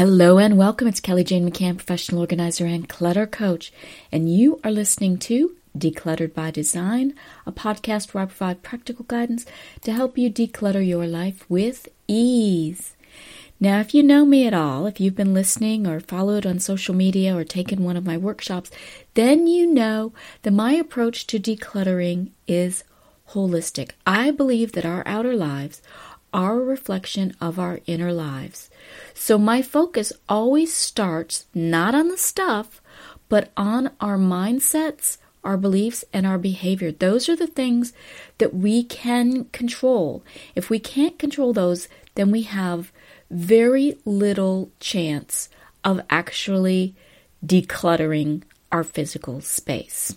Hello and welcome. It's Kelly Jane McCann, professional organizer and clutter coach, and you are listening to Decluttered by Design, a podcast where I provide practical guidance to help you declutter your life with ease. Now, if you know me at all, if you've been listening or followed on social media or taken one of my workshops, then you know that my approach to decluttering is holistic. I believe that our outer lives are a reflection of our inner lives. So my focus always starts not on the stuff, but on our mindsets, our beliefs, and our behavior. Those are the things that we can control. If we can't control those, then we have very little chance of actually decluttering our physical space.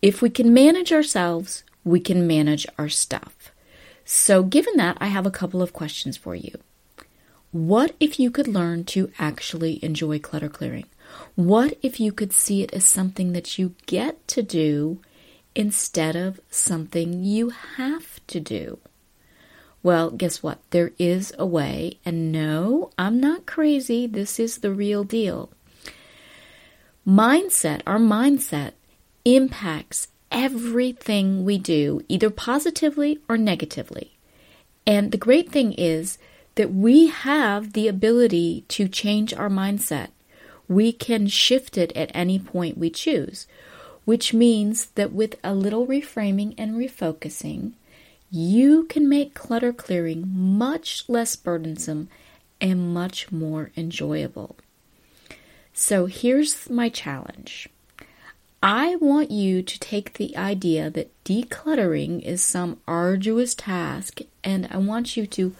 If we can manage ourselves, we can manage our stuff. So, given that, I have a couple of questions for you. What if you could learn to actually enjoy clutter clearing? What if you could see it as something that you get to do instead of something you have to do? Well, guess what? There is a way, and no, I'm not crazy. This is the real deal. Mindset, our mindset, impacts everything we do, either positively or negatively. And the great thing is that we have the ability to change our mindset. We can shift it at any point we choose, which means that with a little reframing and refocusing, you can make clutter clearing much less burdensome and much more enjoyable. So here's my challenge I want you to take the idea that decluttering is some arduous task, and I want you to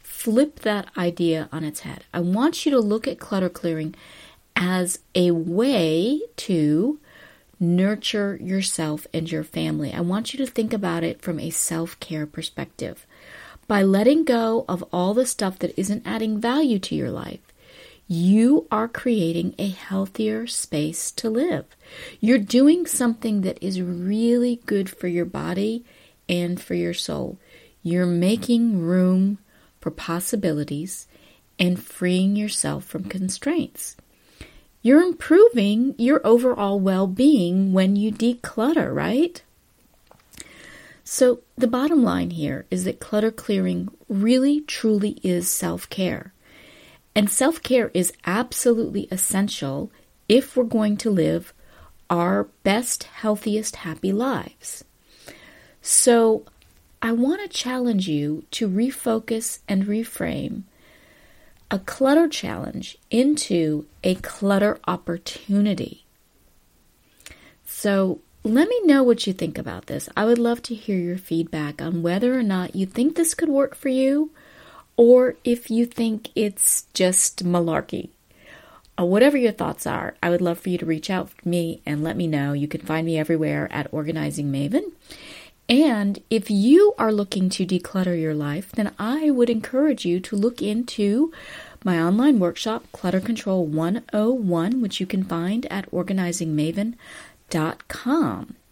flip that idea on its head. I want you to look at clutter clearing as a way to nurture yourself and your family. I want you to think about it from a self care perspective. By letting go of all the stuff that isn't adding value to your life, you are creating a healthier space to live. You're doing something that is really good for your body and for your soul. You're making room for possibilities and freeing yourself from constraints. You're improving your overall well being when you declutter, right? So, the bottom line here is that clutter clearing really truly is self care. And self care is absolutely essential if we're going to live our best, healthiest, happy lives. So, I want to challenge you to refocus and reframe a clutter challenge into a clutter opportunity. So, let me know what you think about this. I would love to hear your feedback on whether or not you think this could work for you or if you think it's just malarkey. Uh, whatever your thoughts are, I would love for you to reach out to me and let me know. You can find me everywhere at Organizing Maven. And if you are looking to declutter your life, then I would encourage you to look into my online workshop, Clutter Control 101, which you can find at organizingmaven.com.